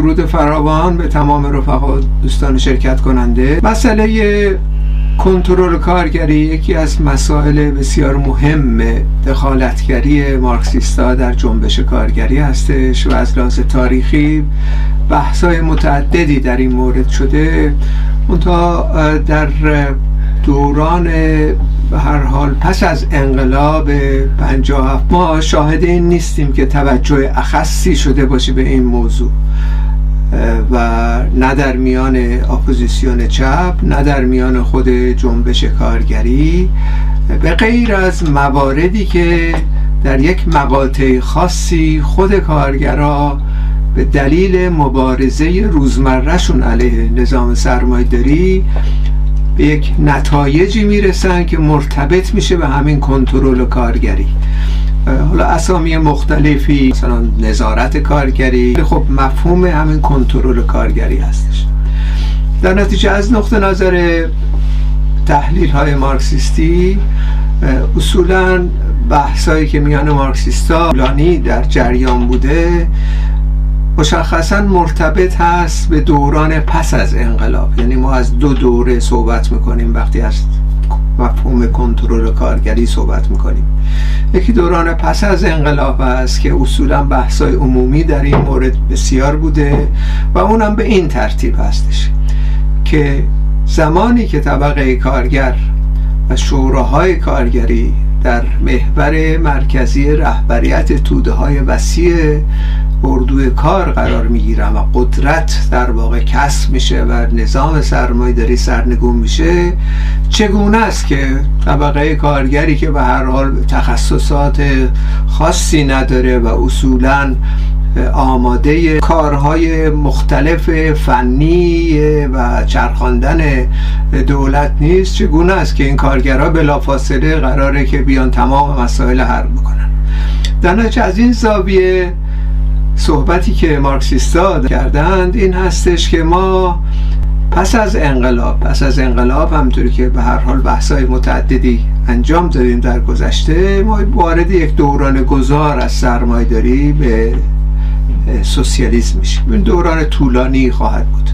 درود فراوان به تمام رفقا دوستان شرکت کننده. مسئله کنترل کارگری یکی از مسائل بسیار مهم دخالتگری مارکسیستا در جنبش کارگری هستش و از لحاظ تاریخی بحثای متعددی در این مورد شده. منتها در دوران به هر حال پس از انقلاب 57 ما شاهد این نیستیم که توجه اخصی شده باشه به این موضوع. و نه در میان اپوزیسیون چپ نه در میان خود جنبش کارگری. به غیر از مواردی که در یک مقاطع خاصی خود کارگرا به دلیل مبارزه روزمرهشون علیه نظام سرمایداری به یک نتایجی می‌رسن که مرتبط میشه به همین کنترل کارگری. حالا اسامی مختلفی مثلا نظارت کارگری. خب مفهوم همین کنترل کارگری هستش. در نتیجه از نقطه نظر تحلیل های مارکسیستی اصولا بحثایی که میان مارکسیستا لانی در جریان بوده مشخصا مرتبط هست به دوران پس از انقلاب. یعنی ما از دو دوره صحبت می‌کنیم وقتی از مفهوم کنترل کارگری صحبت می‌کنیم. یکی دوران پس از انقلاب است که اصولا بحثای عمومی در این مورد بسیار بوده و اونم به این ترتیب هستش که زمانی که طبقه کارگر و شوراهای کارگری در محور مرکزی رهبریت توده های وسیع اردوی کار قرار می‌گیرن و قدرت در واقع کسب میشه و نظام سرمایه داری سرنگون میشه. چگونه است که طبقه کارگری که به هر حال تخصصات خاصی نداره و اصولا آماده کارهای مختلف فنی و چرخاندن دولت نیست چگونه است که این کارگرها بلافاصله قراره که بیان تمام مسائل حل بکنن؟ در از این زاویه صحبتی که مارکسیستا کردند این هستش که ما پس از انقلاب پس از انقلاب همطوری که به هر حال بحثای متعددی انجام دادیم در گذشته ما وارد یک دوران گذار از سرمایداری به سوسیالیسم میشیم. این دوران طولانی خواهد بود.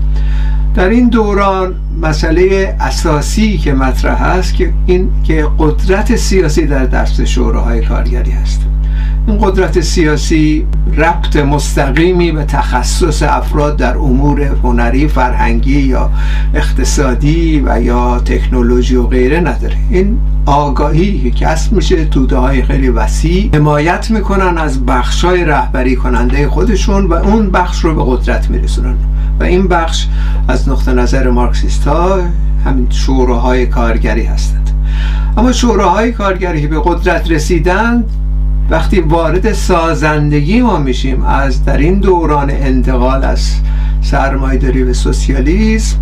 در این دوران مسئله اساسی که مطرح هست که این که قدرت سیاسی در دست شوراهای کارگری هست. این قدرت سیاسی ربط مستقیمی به تخصص افراد در امور هنری فرهنگی یا اقتصادی و یا تکنولوژی و غیره نداره. این آگاهی که کسب میشه توده های خیلی وسیع حمایت می‌کنن از بخش های رهبری کننده خودشون و اون بخش رو به قدرت میرسونن. و این بخش از نقطه نظر مارکسیست ها همین شوراهای کارگری هستند. اما شوراهای کارگری به قدرت رسیدند وقتی وارد سازندگی ما میشیم از در این دوران انتقال از سرمایداری به سوسیالیسم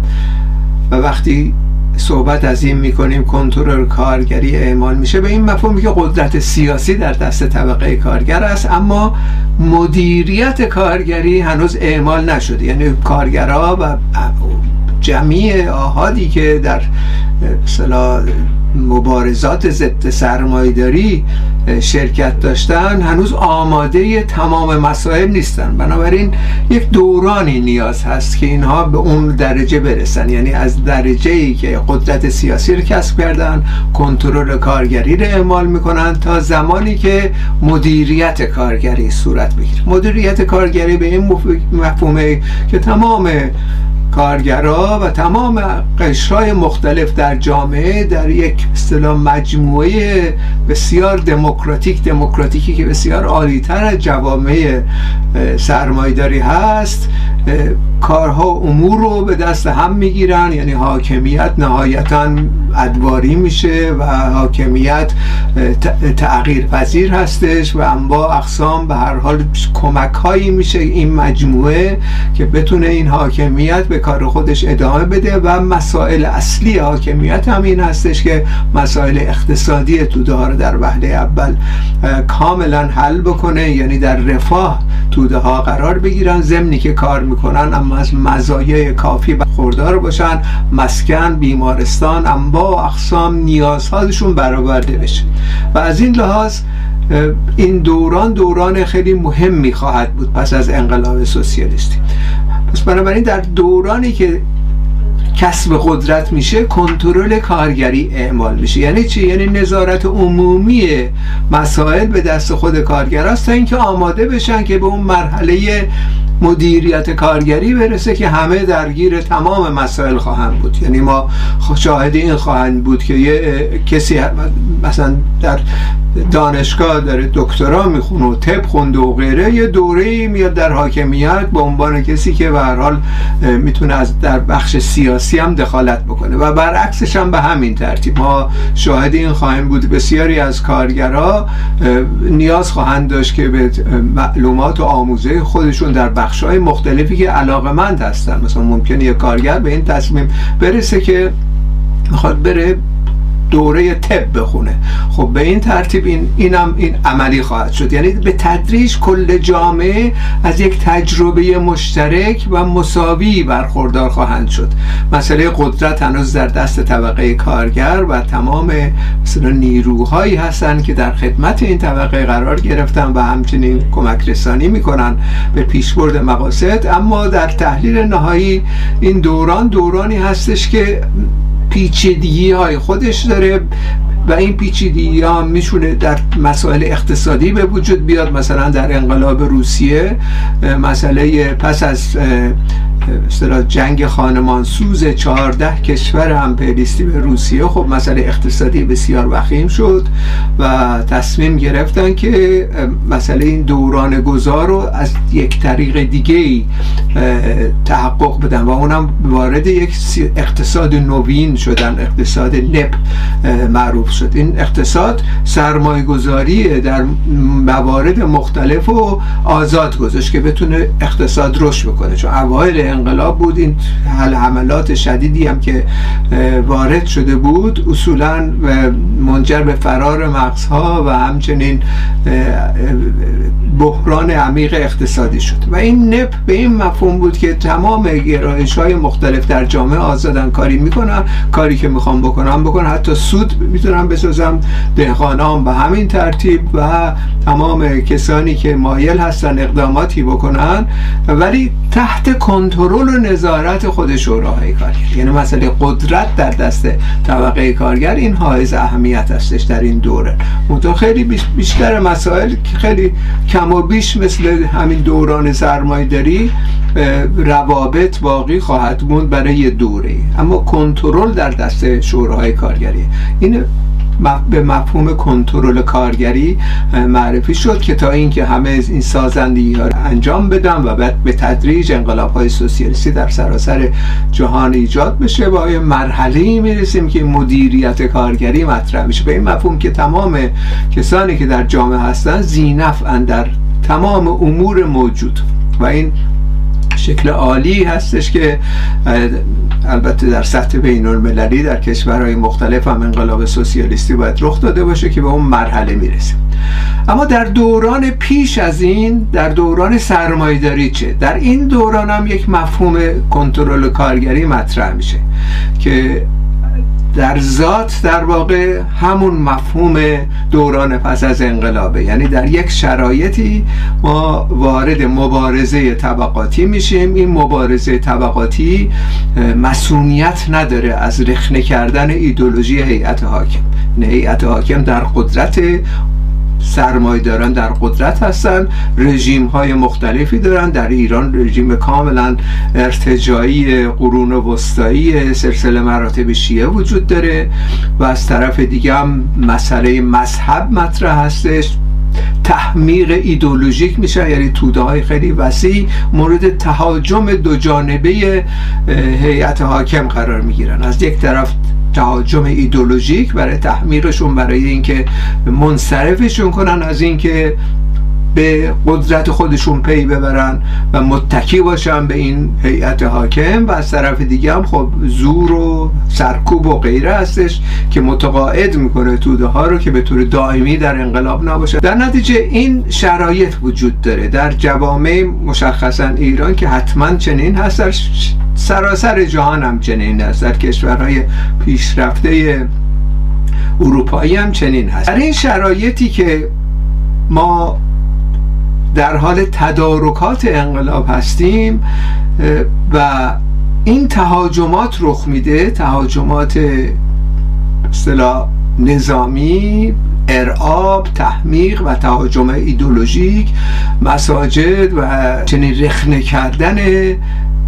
و وقتی صحبت از این می‌کنیم کنترل کارگری اعمال میشه به این مفهومی که قدرت سیاسی در دست طبقه کارگر است اما مدیریت کارگری هنوز اعمال نشده. یعنی کارگرها و جمعی آهادی که در مبارزات ضد سرمایداری شرکت داشتن هنوز آماده تمام مسائل نیستن. بنابراین یک دورانی نیاز هست که اینها به اون درجه برسن. یعنی از درجه ای که قدرت سیاسی رو کسب کردن کنترل کارگری رو اعمال می‌کنن تا زمانی که مدیریت کارگری صورت بگیره. مدیریت کارگری به این مفهومه که تمام کارگرا و تمام قشرهای مختلف در جامعه در یک اصطلاح مجموعه بسیار دموکراتیک دموکراتیکی که بسیار عالیتر از جوامع سرمایداری هست. کارها امور رو به دست هم می‌گیرن یعنی حاکمیت نهایتا ادواری میشه و حاکمیت تغییر پذیر هستش و انواع اقسام به هر حال کمک هایی میشه این مجموعه که بتونه این حاکمیت به کار خودش ادامه بده و مسائل اصلی حاکمیت هم این هستش که مسائل اقتصادی توده رو در وحله اول کاملا حل بکنه یعنی در رفاه توده ها قرار بگیرن ضمنی که کار می‌کنن اما از مزایای کافی خوردار باشن مسکن بیمارستان انواع و اقسام نیازهاشون برآورده بشه. و از این لحاظ این دوران دوران خیلی مهمی خواهد بود پس از انقلاب سوسیالیستی. پس بنابراین در دورانی که کسب قدرت میشه کنترل کارگری اعمال میشه. یعنی چی؟ یعنی نظارت عمومی مسائل به دست خود کارگر است تا اینکه آماده بشن که به اون مرحله مدیریت کارگری برسه که همه درگیر تمام مسائل خواهند بود. یعنی ما شاهد این خواهند بود که یه کسی مثلا در دانشگاه داره دکترا می‌خونه و طب خونده و غیره یه دوره میاد در حاکمیت به عنوان کسی که به هر حال می‌تونه از در بخش سیاسی هم دخالت بکنه. و برعکسش هم به همین ترتیب. ما شاهد این خواهیم بود بسیاری از کارگرها نیاز خواهند داشت که به معلومات و آموزه خودشون در بخش های مختلفی که علاقمند هستن. مثلا ممکنه یه کارگر به این تصمیم برسه که می‌خواد بره دوره طب بخونه. خب به این ترتیب این اینم این عملی خواهد شد. یعنی به تدریج کل جامعه از یک تجربه مشترک و مساوی برخوردار خواهند شد. مسئله قدرت هنوز در دست طبقه کارگر و تمام مثلا نیروهایی هستند که در خدمت این طبقه قرار گرفتن و همچنین کمک رسانی می‌کنن به پیشبرد مقاصد. اما در تحلیل نهایی این دوران دورانی هستش که پیچیدگی های خودش داره و این پیچیدگی ها میشونه در مسائل اقتصادی به وجود بیاد مثلا در انقلاب روسیه مسئله پس از اصطلاح جنگ خانمان سوز 14 کشور امپریالیستی به روسیه. خب مسئله اقتصادی بسیار وخیم شد و تصمیم گرفتن که مسئله این دوران گذار رو از یک طریق دیگه ای تحقق بدن و اونم وارد یک اقتصاد نوین شدن اقتصاد نپ معروف شد. این اقتصاد سرمایه گذاری در موارد مختلف و آزاد گذاشت که بتونه اقتصاد رشد بکنه. چون اوایل انقلاب بود. این حملات شدیدی هم که وارد شده بود اصولا منجر به فرار مغزها و همچنین بحران عمیق اقتصادی شد. و این نپ به این مفهوم بود که تمام گرایش های مختلف در جامعه آزادن کاری می‌کنن کاری که می‌خوام بکنم بکنم حتی سود می‌تونم بسازم دهقانان به همین ترتیب و تمام کسانی که مایل هستن اقداماتی بکنن. ولی تحت کنترل و نظارت خود شوراهای کارگر یعنی مسئله قدرت در دست طبقه کارگر این حائز اهمیت هستش در این دوره. منتها خیلی بیشتر مسائل خیلی کم و بیش مثل همین دوران سرمایه داری روابط باقی خواهد موند برای یه دوره. اما کنترل در دست شوراهای کارگری. این به مفهوم کنترل کارگری معرفی شد که تا اینکه همه این سازندگی ها رو انجام بدن و بعد به تدریج انقلاب های سوسیالیستی در سراسر جهان ایجاد بشه با یه مرحله می‌رسیم که مدیریت کارگری مطرح میشه به این مفهوم که تمام کسانی که در جامعه هستن زینف در تمام امور موجود و این شکل عالی هستش که البته در سطح بین المللی در کشورهای مختلف هم انقلاب سوسیالیستی باید رخ داده باشه که به اون مرحله می‌رسیم. اما در دوران پیش از این در دوران سرمایداری چه؟ در این دوران هم یک مفهوم کنترل کارگری مطرح میشه که در ذات در واقع همون مفهوم دوران پس از انقلابه. یعنی در یک شرایطی ما وارد مبارزه طبقاتی میشیم. این مبارزه طبقاتی مسئولیت نداره از رخنه کردن ایدولوژی هیئت حاکم. هیئت حاکم در قدرت دارن در قدرت هستن رژیم های مختلفی دارن در ایران رژیم کاملا ارتجایی قرون وسطایی سلسله مراتب شیعه وجود داره و از طرف دیگه هم مسئله مذهب مطرح هستش. تحمیق ایدولوژیک میشه یعنی توده های خیلی وسیع مورد تهاجم دو جانبه هیئت حاکم قرار می‌گیرن. از یک طرف تهاجم ایدولوژیک برای تحمیقشون برای اینکه منصرفشون کنن از اینکه به قدرت خودشون پی ببرن و متکی باشن به این هیئت حاکم. و از طرف دیگه هم خب زور و سرکوب و غیره هستش که متقاعد می‌کنه توده ها رو که به طور دائمی در انقلاب نباشه. در نتیجه این شرایط وجود داره. در جوامع مشخصا ایران که حتما چنین هست سراسر جهان هم چنین است. در کشورهای پیشرفته اروپایی هم چنین هست. در این شرایطی که ما در حال تدارکات انقلاب هستیم و این تهاجمات رخ میده تهاجمات اصطلاح نظامی ارعاب تحمیق و تهاجم ایدولوژیک مساجد و چنین رخنه کردن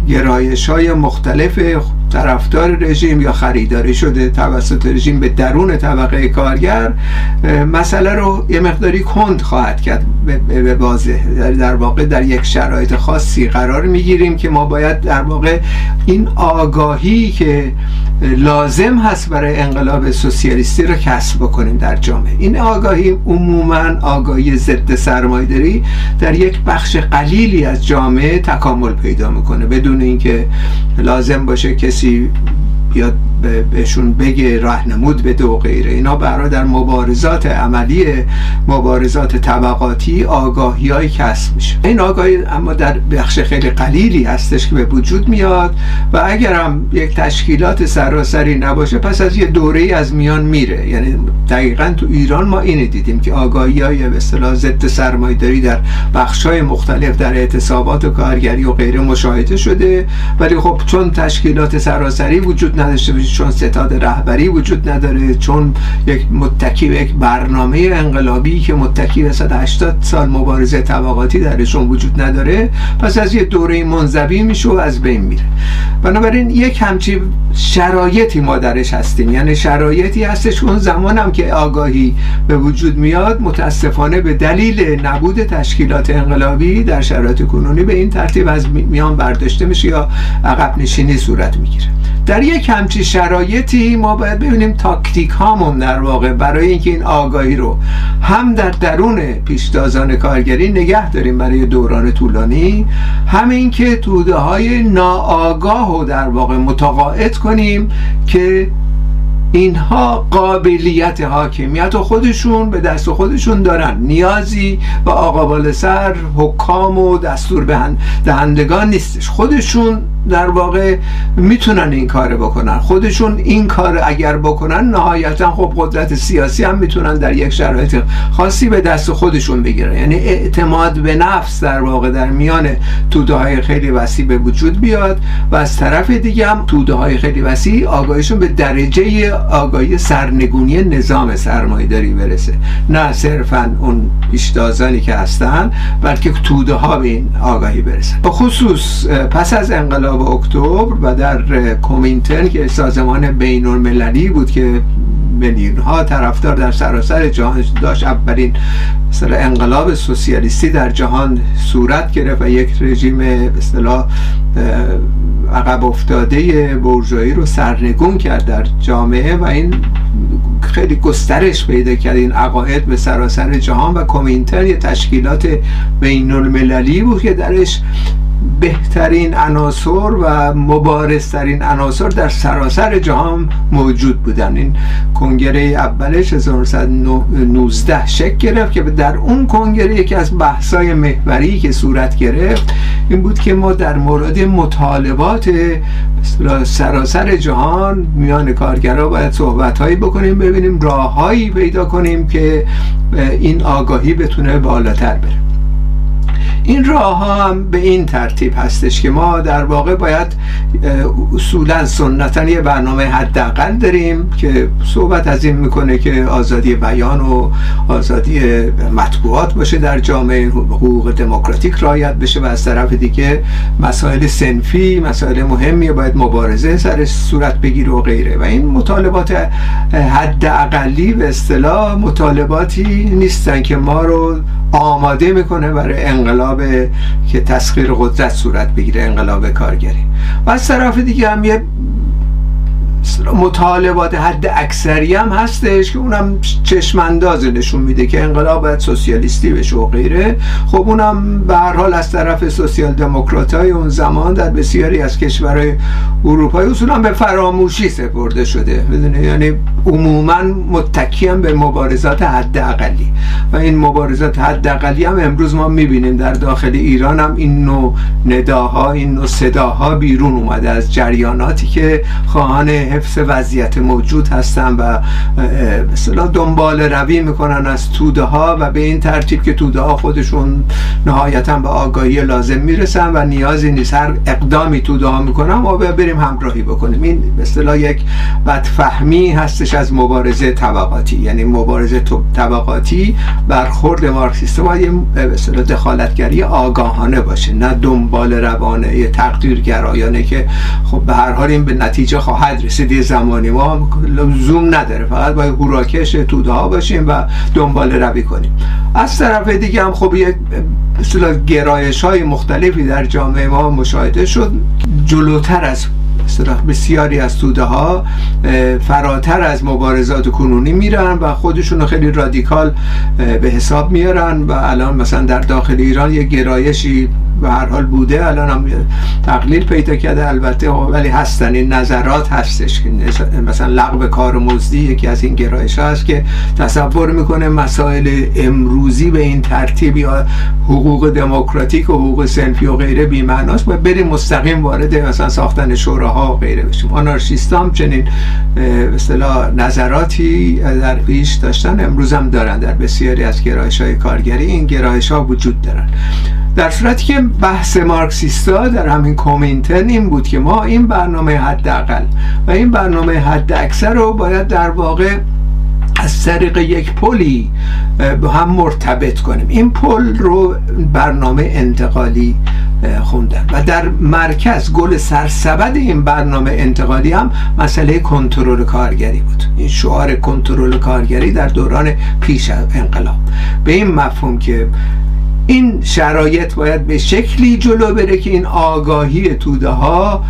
گرایش های مختلف طرفدار رژیم یا خریداری شده توسط رژیم به درون طبقه کارگر مسئله رو یه مقداری کند خواهد کرد. به واضح در واقع در یک شرایط خاصی قرار می‌گیریم که ما باید در واقع این آگاهی که لازم هست برای انقلاب سوسیالیستی رو کسب بکنیم در جامعه. این آگاهی عموما آگاهی ضد سرمایه‌داری در یک بخش قلیلی از جامعه تکامل پیدا می‌کنه. بدون اینکه لازم باشه کسی see بیاد بهشون بگه راهنمود بده و غیره. اینا برای در مبارزات عملی مبارزات طبقاتی آگاهی های کسب میشه. این آگاهی اما در بخش خیلی قلیلی هستش که به وجود میاد و اگرم یک تشکیلات سراسری نباشه پس از یه دوره از میان میره. یعنی دقیقا تو ایران ما اینه دیدیم که آگاهی های به اصطلاح ضد سرمایه‌داری در بخش های مختلف در اعتصابات و کارگری و غیره مشاهده شده. ولی خب چون تشکیلات سراسری وجود نداشته چون ستاد رهبری وجود نداره چون یک متکی یک برنامه انقلابی که متکی به 180 سال مبارزه طبقاتی درشون وجود نداره پس از یه دوره منزوی میشه و از بین میره. بنابراین یک همچی شرایطی ما درش هستیم. یعنی شرایطی هستش اون زمان هم که آگاهی به وجود میاد متاسفانه به دلیل نبود تشکیلات انقلابی در شرایط کنونی به این ترتیب از میان برداشته میشه یا عقب نشینی صورت می‌گیره. در یک همچی شرایطی ما باید ببینیم تاکتیک هامون در واقع برای اینکه این آگاهی رو هم در درون پیشتازان کارگری نگه داریم برای دوران طولانی هم اینکه توده های ناآگاه رو در واقع متقاعد کنیم که اینها قابلیت حاکمیت و خودشون به دست خودشون دارن. نیازی به آقا سر حکام و دستور دهندگان نیستش. خودشون در واقع می‌تونن این کار بکنن. خودشون این کار اگر بکنن نهایتا خب قدرت سیاسی هم می‌تونن در یک شرایط خاصی به دست خودشون بگیرن. یعنی اعتماد به نفس در واقع در میان توده های خیلی وسیع به وجود بیاد و از طرف دیگه هم توده های خیلی وسیع آگاهیشون به درجه آگاهی سرنگونی نظام سرمایه داری برسه. نه صرفا اون پیشتازانی که هستن بلکه توده ها به این آگاهی برسن. خصوص پس از انقلاب اکتبر و در کومینتن که سازمان بین المللی بود که میلیون ها طرفدار در سراسر جهان داشت اولین مثلا انقلاب سوسیالیستی در جهان صورت گرفت و یک رژیم اصطلاح عقب افتاده بورژوایی رو سرنگون کرد در جامعه و این خیلی گسترش پیدا کرد. این عقاید به سراسر جهان و کومینتر یه تشکیلات بین المللی بود که درش بهترین عناصر و مبارزترین عناصر در سراسر جهان موجود بودن. این کنگره اولش 1919 شکل گرفت که در اون کنگره یکی از بحثای محوری که صورت گرفت این بود که ما در مورد مطالبات سراسر جهان میان کارگرها باید صحبت هایی بکنیم ببینیم راههایی پیدا کنیم که این آگاهی بتونه بالاتر بره. این راه ها هم به این ترتیب هستش که ما در واقع باید اصولا سنتا یه برنامه حداقل داریم که صحبت از این می‌کنه که آزادی بیان و آزادی مطبوعات باشه در جامعه حقوق دموکراتیک رعایت بشه و از طرف دیگه مسائل سنفی مسائل مهمی باید مبارزه سرش صورت بگیره و غیره. و این مطالبات حداقلی به اصطلاح مطالباتی نیستن که ما رو آماده می‌کنه برای انقلاب که تسخیر قدرت صورت بگیره انقلاب کارگری. و از طرف دیگه هم یه مطالبات حد اکثری هم هستش که اونم چشمانداز نشون میده که انقلاب باید سوسیالیستی بشه و غیره. خب اونم به هر حال از طرف سوسیال دموکرات های اون زمان در بسیاری از کشورهای اروپایی اصولا به فراموشی سپرده شده. بدونه یعنی عموما متکی هم به مبارزات حد اقلی و این مبارزات حد اقلی هم امروز ما می‌بینیم در داخل ایران هم این نوع نداها این نوع صداها بیرون اومده از جریاناتی که خواهان حفظ وضعیت موجود هستن و مثلا دنبال روی می‌کنن از توده ها و به این ترتیب که توده ها خودشون نهایتا به آگاهی لازم می‌رسن و نیازی نیست. هر اقدامی توده ها می‌کنن ما بریم همراهی بکنیم. این مثلا یک بدفهمی هستش از مبارزه طبقاتی. یعنی مبارزه طبقاتی برخورد مارکسیست باید یه دخالتگری آگاهانه باشه. نه دنبال روانه تقدیرگرایانه که خب به هر حال این به نتیجه خواهد رسید. یه زمانی. ما لزوم نداره. فقط باید هوراکش توده ها باشیم و دنبال روی کنیم. از طرف دیگه هم خب یک گرایش های مختلفی در جامعه ما مشاهده شد. جلوتر از بسیاری از توده ها فراتر از مبارزات کنونی میرن و خودشون خیلی رادیکال به حساب میارن و الان مثلا در داخل ایران یه گرایشی به هر حال بوده الان هم تقلیل پیدا کرده البته ولی هستن این نظرات هستش که مثلا لغو کار مزدی یکی از این گرایش هست که تصور می‌کنه مسائل امروزی به این ترتیب یا حقوق دموکراتیک و حقوق سنفی و غیره بی‌معناست و بریم مستقیم وارد مثلا ساختن شوراها و غیره بشیم. آنارشیست هم چنین اصطلاح نظراتی در پیش داشتن امروز هم دارن در بسیاری از گرایش های کارگری. این گرایش ها وجود دارن. در صورتی که بحث مارکسیستا در همین کومینتن این بود که ما این برنامه حداقل و این برنامه حد اکثر رو باید در واقع از طریق یک پلی به هم مرتبط کنیم. این پل رو برنامه انتقالی خوندن و در مرکز گل سرسبد این برنامه انتقالی هم مسئله کنترل کارگری بود. این شعار کنترل کارگری در دوران پیش انقلاب. به این مفهوم که این شرایط باید به شکلی جلو بره که این آگاهی توده ها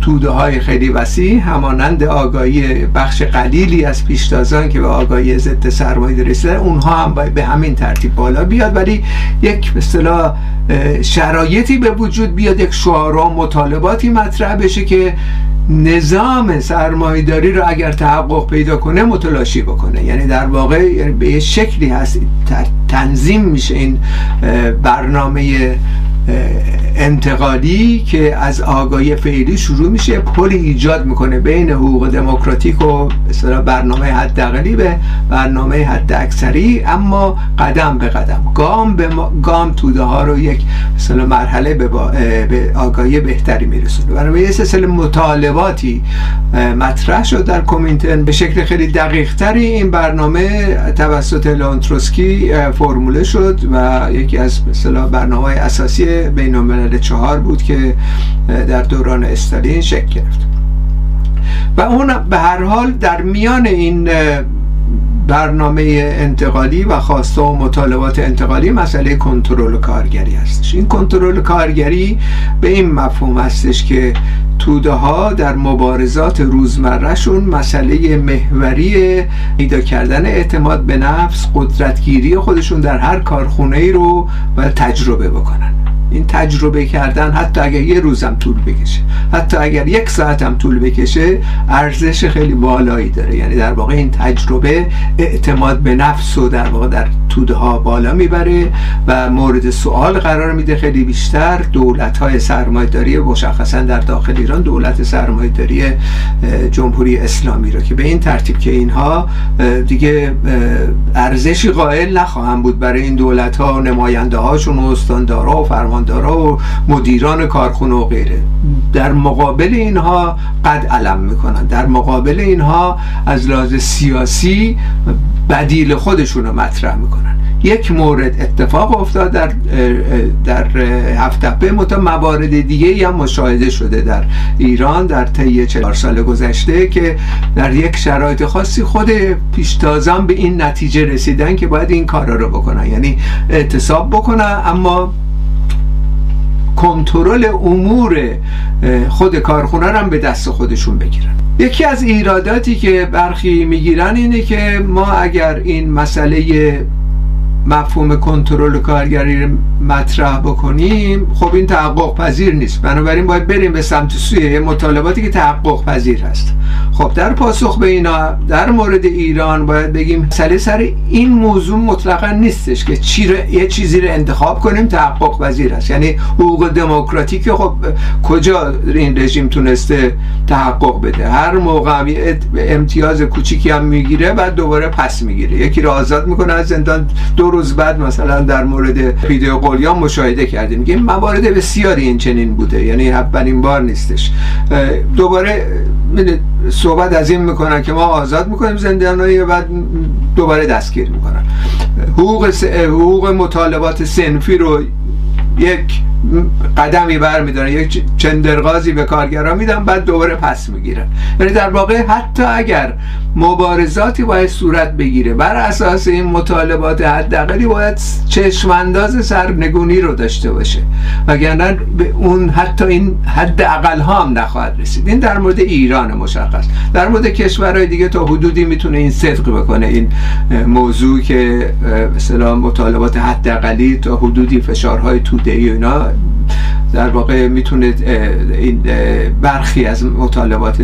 توده های خیلی وسیع همانند آگاهی بخش قلیلی از پیشتازان که به آگاهی ضد سرمایه رسیدن اونها هم باید به همین ترتیب بالا بیاد. ولی یک مثلا شرایطی به وجود بیاد یک شعارا مطالباتی مطرح بشه که نظام سرمایداری رو اگر تحقق پیدا کنه متلاشی بکنه. یعنی در واقع به یه شکلی هست تنظیم میشه این برنامه انتقالی که از آگاهی فعلی شروع میشه پل ایجاد می‌کنه بین حقوق دموکراتیک و مثلا برنامه حداقلی به برنامه حد اکثری اما قدم به قدم گام به گام توده ها رو یک مثلا مرحله به, به آگاهی بهتری میرسونه. برای یه سلسله مطالباتی مطرح شد در کومینتن به شکل خیلی دقیق تری این برنامه توسط لانتروسکی فرموله شد و یکی از مثلا برنامه اساسی بین الملل چهار بود که در دوران استالین شکل گرفت. و اون به هر حال در میان این برنامه انتقالی و خواسته و مطالبات انتقالی مسئله کنترل کارگری هستش. این کنترل کارگری به این مفهوم هستش که توده ها در مبارزات روزمرهشون مسئله محوری پیدا کردن اعتماد به نفس قدرتگیری خودشون در هر کارخونه ای رو باید تجربه بکنن. این تجربه کردن حتی اگر یه روزم طول بکشه حتی اگر یک ساعتم طول بکشه ارزش خیلی بالایی داره. یعنی در واقع این تجربه اعتماد به نفس و در واقع در توده ها بالا می‌بره و مورد سوال قرار میده خیلی بیشتر. دولت های سرمایداری مشخصا در داخل ایران دولت سرمایداری جمهوری اسلامی رو که به این ترتیب که اینها دیگه ارزشی قائل نخواهم بود برای این دولت ها و نماینده هاشون و استاندارا و فرماندارا و مدیران کارخونه و غیره. در مقابل اینها قد علم می‌کنن. در مقابل اینها از لحاظ سیاسی بدیل خودشون رو مطرح می‌کنن. یک مورد اتفاق افتاد در در هفته متا موارد دیگه هم مشاهده شده در ایران در طی چهار سال گذشته که در یک شرایط خاصی خود پیشتازان به این نتیجه رسیدن که باید این کارا رو بکنن. یعنی اعتصاب بکنن اما کنترل امور خود کارخونه هم به دست خودشون بگیرن. یکی از ایراداتی که برخی می‌گیرن اینه که ما اگر این مسئله مفهوم کنترل کارگری مطرح بکنیم خب این تحقق پذیر نیست. بنابراین باید بریم به سمت سوی مطالباتی که تحقق پذیر هست. خب در پاسخ به اینا در مورد ایران باید بگیم مسئله سر این موضوع مطلقا نیستش که چی یه چیزی رو انتخاب کنیم تحقق پذیر هست یعنی حقوق دموکراتیک خب کجا این رژیم تونسته تحقق بده؟ هر موقع امتیاز کوچیکی هم می‌گیره بعد دوباره پس می‌گیره. یکی رو آزاد می‌کنه از زندان دو روز بعد مثلا در مورد ویدیو قلیان مشاهده کردیم میگیم موارد بسیاری این چنین بوده. یعنی اولین بار نیستش. دوباره صحبت از این می‌کنن که ما آزاد می‌کنیم زندانایی بعد دوباره دستگیر می‌کنن. حقوق, حقوق مطالبات سنفی رو یک قدمی برمیدارن یک چندرغازی به کارگران میدن بعد دوباره پس می‌گیرن. یعنی در واقع حتی اگر مبارزاتی باید صورت بگیره بر اساس این مطالبات حداقلی باید چشمانداز سرنگونی رو داشته باشه. وگرنه به اون حتی این حد اقل ها هم نخواهد رسید. این در مورد ایران مشخص. در مورد کشورهای دیگه تا حدودی می‌تونه این صدق بکنه. این موضوع که مثلا مطالبات حداقلی تا حدودی فشارهای توده ای اینا important. در واقع می‌تونه این برخی از مطالبات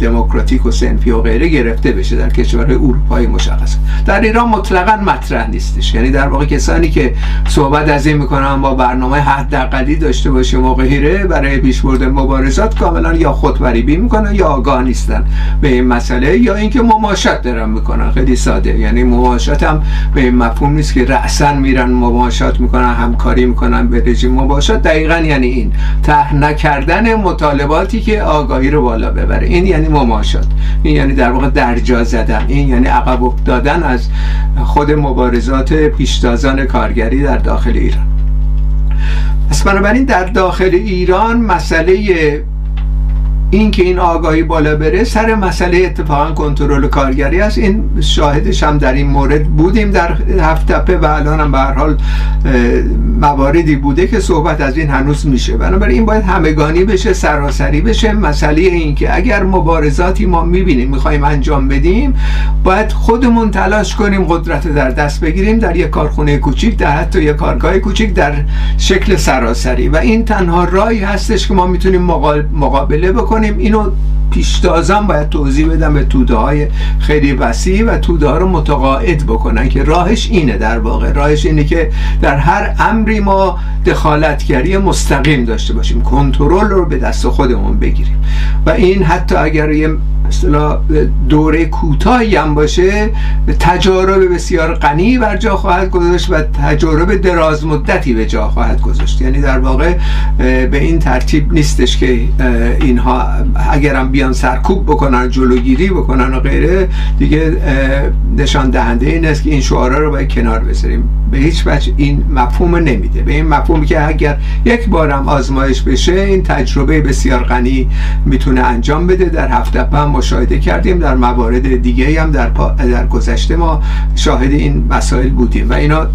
دموکراتیک و سنفی و غیره گرفته بشه در کشورهای اروپایی مشخص در ایران مطلقا مطرح نیستش. یعنی در واقع کسانی که صحبت از این می‌کنن با برنامه حداقلی داشته باشه و غیره برای پیشبرد مبارزات کاملا یا خودفریبی می‌کنن یا آگاه نیستن به این مسئله یا اینکه مماشات دارن می‌کنن. خیلی ساده. یعنی مماشات هم به این مفهوم نیست که رأسا میرن مماشات می‌کنن همکاری می‌کنن به رژیم مباشات دقیقا یعنی این. ته نکردن مطالباتی که آگاهی رو بالا ببره. این یعنی مماشات. این یعنی در واقع درجا زدن. این یعنی عقب افتادن از خود مبارزات پیشتازان کارگری در داخل ایران. پس بنابراین در داخل ایران مسئله این که این آگاهی بالا بره سر مسئله اتفاقا کنترل کارگری است. این شاهدش هم در این مورد بودیم در هفته و الان هم به هر حال مواردی بوده که صحبت از این هنوز میشه. بنابراین این باید همگانی بشه سراسری بشه. مسئله این که اگر مبارزاتی ما می‌بینیم می‌خوایم انجام بدیم باید خودمون تلاش کنیم قدرت در دست بگیریم. در یک کارخونه کوچیک در حتی یک کارگاه کوچیک در شکل سراسری. و این تنها راهی هستش که ما می‌تونیم مقابله بکنیم. کنیم اینو پیشتازم باید توضیح بدم به توده های خیلی وسیع و توده ها رو متقاعد بکنن که راهش اینه در واقع. راهش اینه که در هر امری ما دخالتگری مستقیم داشته باشیم. کنترل رو به دست خودمون بگیریم. و این حتی اگر یه دوره کوتاهی هم باشه تجارب بسیار غنی بر جا خواهد گذاشت و تجارب دراز مدتی به جا خواهد گذاشت. یعنی در واقع به این ترتیب نیستش که اینها اگرم بیان سرکوب بکنن جلوگیری بکنن و غیره دیگه نشان دهنده این است که این شعارا رو باید کنار بذاریم. به هیچ وجه این مفهوم نمیده. به این مفهوم که اگر یک بارم آزمایش بشه این تجربه بسیار غنی می‌تونه انجام بده. در هفته هم مشاهده کردیم در موارد دیگه هم در, در گذشته ما شاهد این مسائل بودیم و اینا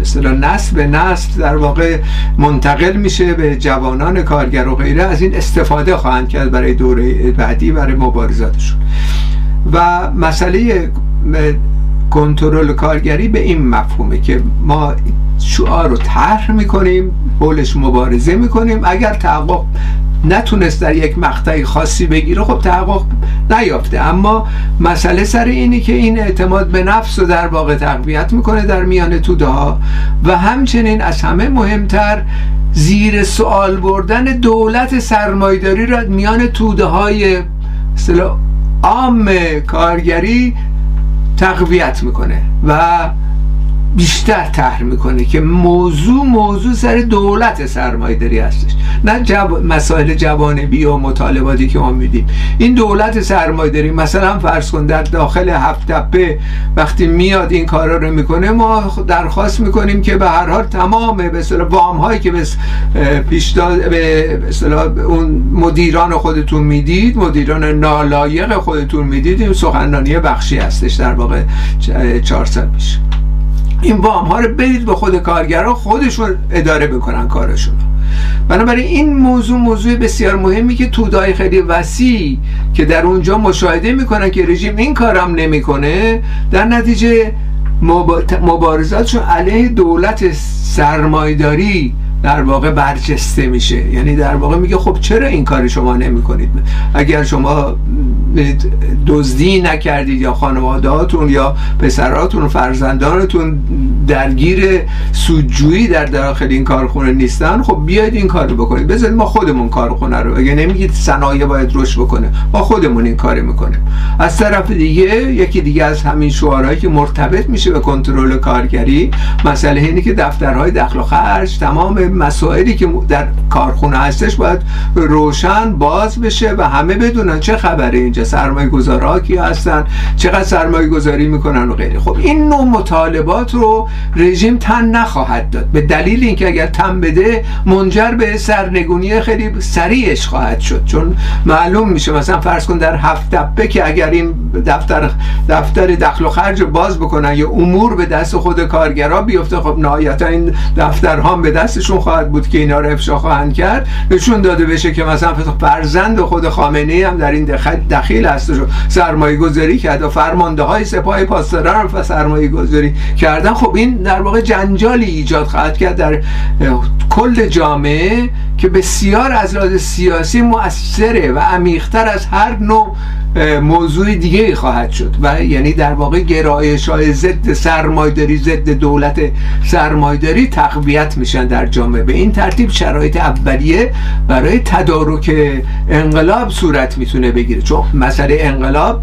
مثلا نسل به نسل در واقع منتقل میشه به جوانان کارگر و غیره. از این استفاده خواهند کرد برای دوره بعدی برای مبارزاتشون. و مسئله کنترل کارگری به این مفهومه که ما شعار رو طرح می‌کنیم حولش مبارزه می‌کنیم. اگر تحقق نتونست در یک مقطعی خاصی بگیره خب تحقق نیافته. اما مسئله سر اینی که این اعتماد به نفس رو در واقع تقویت می‌کنه در میان توده ها. و همچنین از همه مهمتر زیر سوال بردن دولت سرمایداری را میان توده های عام کارگری تقویت می‌کنه. و بیشتر طرح می‌کنه که موضوع موضوع سر دولت سرمایه داری هستش. نه مسائل جوانبی و مطالباتی که ما میدیم. این دولت سرمایه داری مثلا فرض کن در داخل هفت تپه وقتی میاد این کارا رو می‌کنه ما درخواست می‌کنیم که به هر حال تمام به وام هایی که به پیشداد به اون مدیران خودتون می‌دید مدیران نالایق خودتون می‌دید این سخنرانی بخشی هستش در واقع چهار سال پیش. این وام ها رو بدید به خود کارگران خودشون اداره بکنن کارشون بنابراین این موضوع موضوع بسیار مهمی که تودای خیلی وسیع که در اونجا مشاهده می‌کنن که رژیم این کارم نمی‌کنه در نتیجه مبارزاتشون علیه دولت سرمایداری در واقع برجسته میشه. یعنی در واقع میگه خب چرا این کار شما نمی کنید اگر شما دزدی نکردید یا خانوادهاتون یا پسراتون فرزندانتون درگیر سودجویی در داخل این کارخونه نیستن؟ خب بیاید این کار رو بکنید. بذارید ما خودمون کارخونه رو. اگه نمیگید صنایع باید رشد بکنه. ما خودمون این کار می‌کنیم. از طرف دیگه یکی دیگه از همین شعارهایی که مرتبط میشه به کنترل کارگری مسئله اینه که دفترهای دخل و خرج تمام مسائلی که در کارخونه هستش باید روشن باز بشه و همه بدونن چه خبره اینجا. سرمایه گذارها کی هستن چقدر سرمایه گذاری می‌کنن و غیره. خب این نوع مطالبات رو رژیم تن نخواهد داد. به دلیل اینکه اگر تن بده منجر به سرنگونی خیلی سریعش خواهد شد. چون معلوم میشه مثلا فرض کن در هفت دبه که اگر این دفتر دفتر دخل و خرج باز بکنن یا امور به دست خود کارگرا بیفته خب نهایتا این دفترها به دستشون خواهد بود که اینا رو افشا خواهند کرد. نشون داده بشه که مثلا فرزند خود خامنه هم در این دخیل هست و سرمایه گذاری کرد و فرمانده های سپاه پاسداران و سرمایه گذاری کردن. خب این در واقع جنجالی ایجاد خواهد کرد در کل جامعه که بسیار از لحاظ سیاسی مؤثره و عمیقتر از هر نوع موضوع دیگه خواهد شد و یعنی در واقع گرایش های ضد سرمایداری ضد دولت سرمایداری تقویت میشن در جامعه. به این ترتیب شرایط اولیه برای تدارک انقلاب صورت می‌تونه بگیره. چون مسئله انقلاب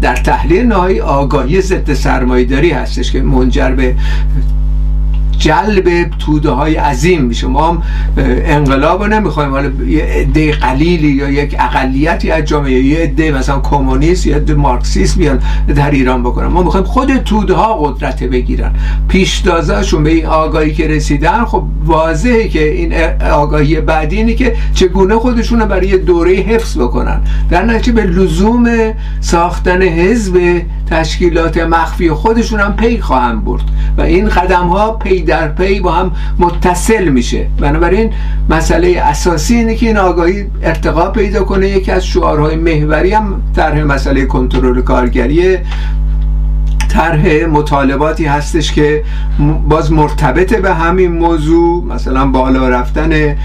در تحلیل نهایی آگاهی ضد سرمایداری هستش که منجر به جلب توده های عظیم. میشه ما هم انقلاب رو نمی‌خوایم. حالا یه عده قلیلی یا یک اقلیتی از جامعه یه عده مثلا کمونیست یا عده مارکسیست بیان در ایران بکنن. ما می‌خوایم خود توده ها قدرت بگیرن. پیشتازاشون به این آگاهی که رسیدن خب واضحه که این آگاهی بعدی اینه که چگونه خودشون رو برای دوره حفظ بکنن. در نتیجه به لزوم ساختن حزب تشکیلات مخفی خودشون هم پی خواهم برد. و این قدم ها پی در پی با هم متصل میشه. بنابراین مسئله اساسی اینه که این آگاهی ارتقا پیدا کنه. یکی از شعارهای محوری هم طرح مسئله کنترل کارگری طرح مطالباتی هستش که باز مرتبط به همین موضوع مثلا بالا رفتن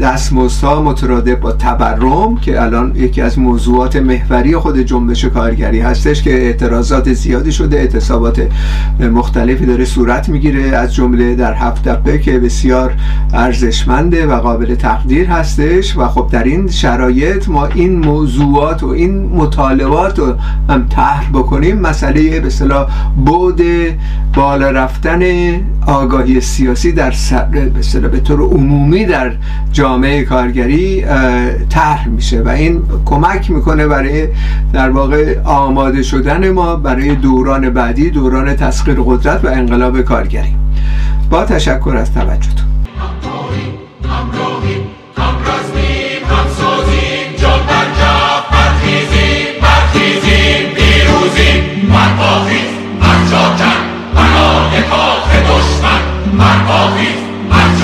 دستمزدها مترادف با تورم که الان یکی از موضوعات محوری خود جنبش کارگری هستش که اعتراضات زیادی شده اعتصابات مختلفی داره صورت می‌گیره از جمله در هفت دبه که بسیار ارزشمنده و قابل تقدیر هستش و خب در این شرایط ما این موضوعات و این مطالبات رو هم طرح بکنیم. مسئله به اصطلاح بعد بالا رفتن آگاهی سیاسی در به به طور عمومی در جامعه کارگری طرح میشه و این کمک می‌کنه برای در واقع آماده شدن ما برای دوران بعدی دوران تسخیر قدرت و انقلاب کارگری. با تشکر از توجهتون. برپاخیز بنای کاخ دشمن برپاخیز از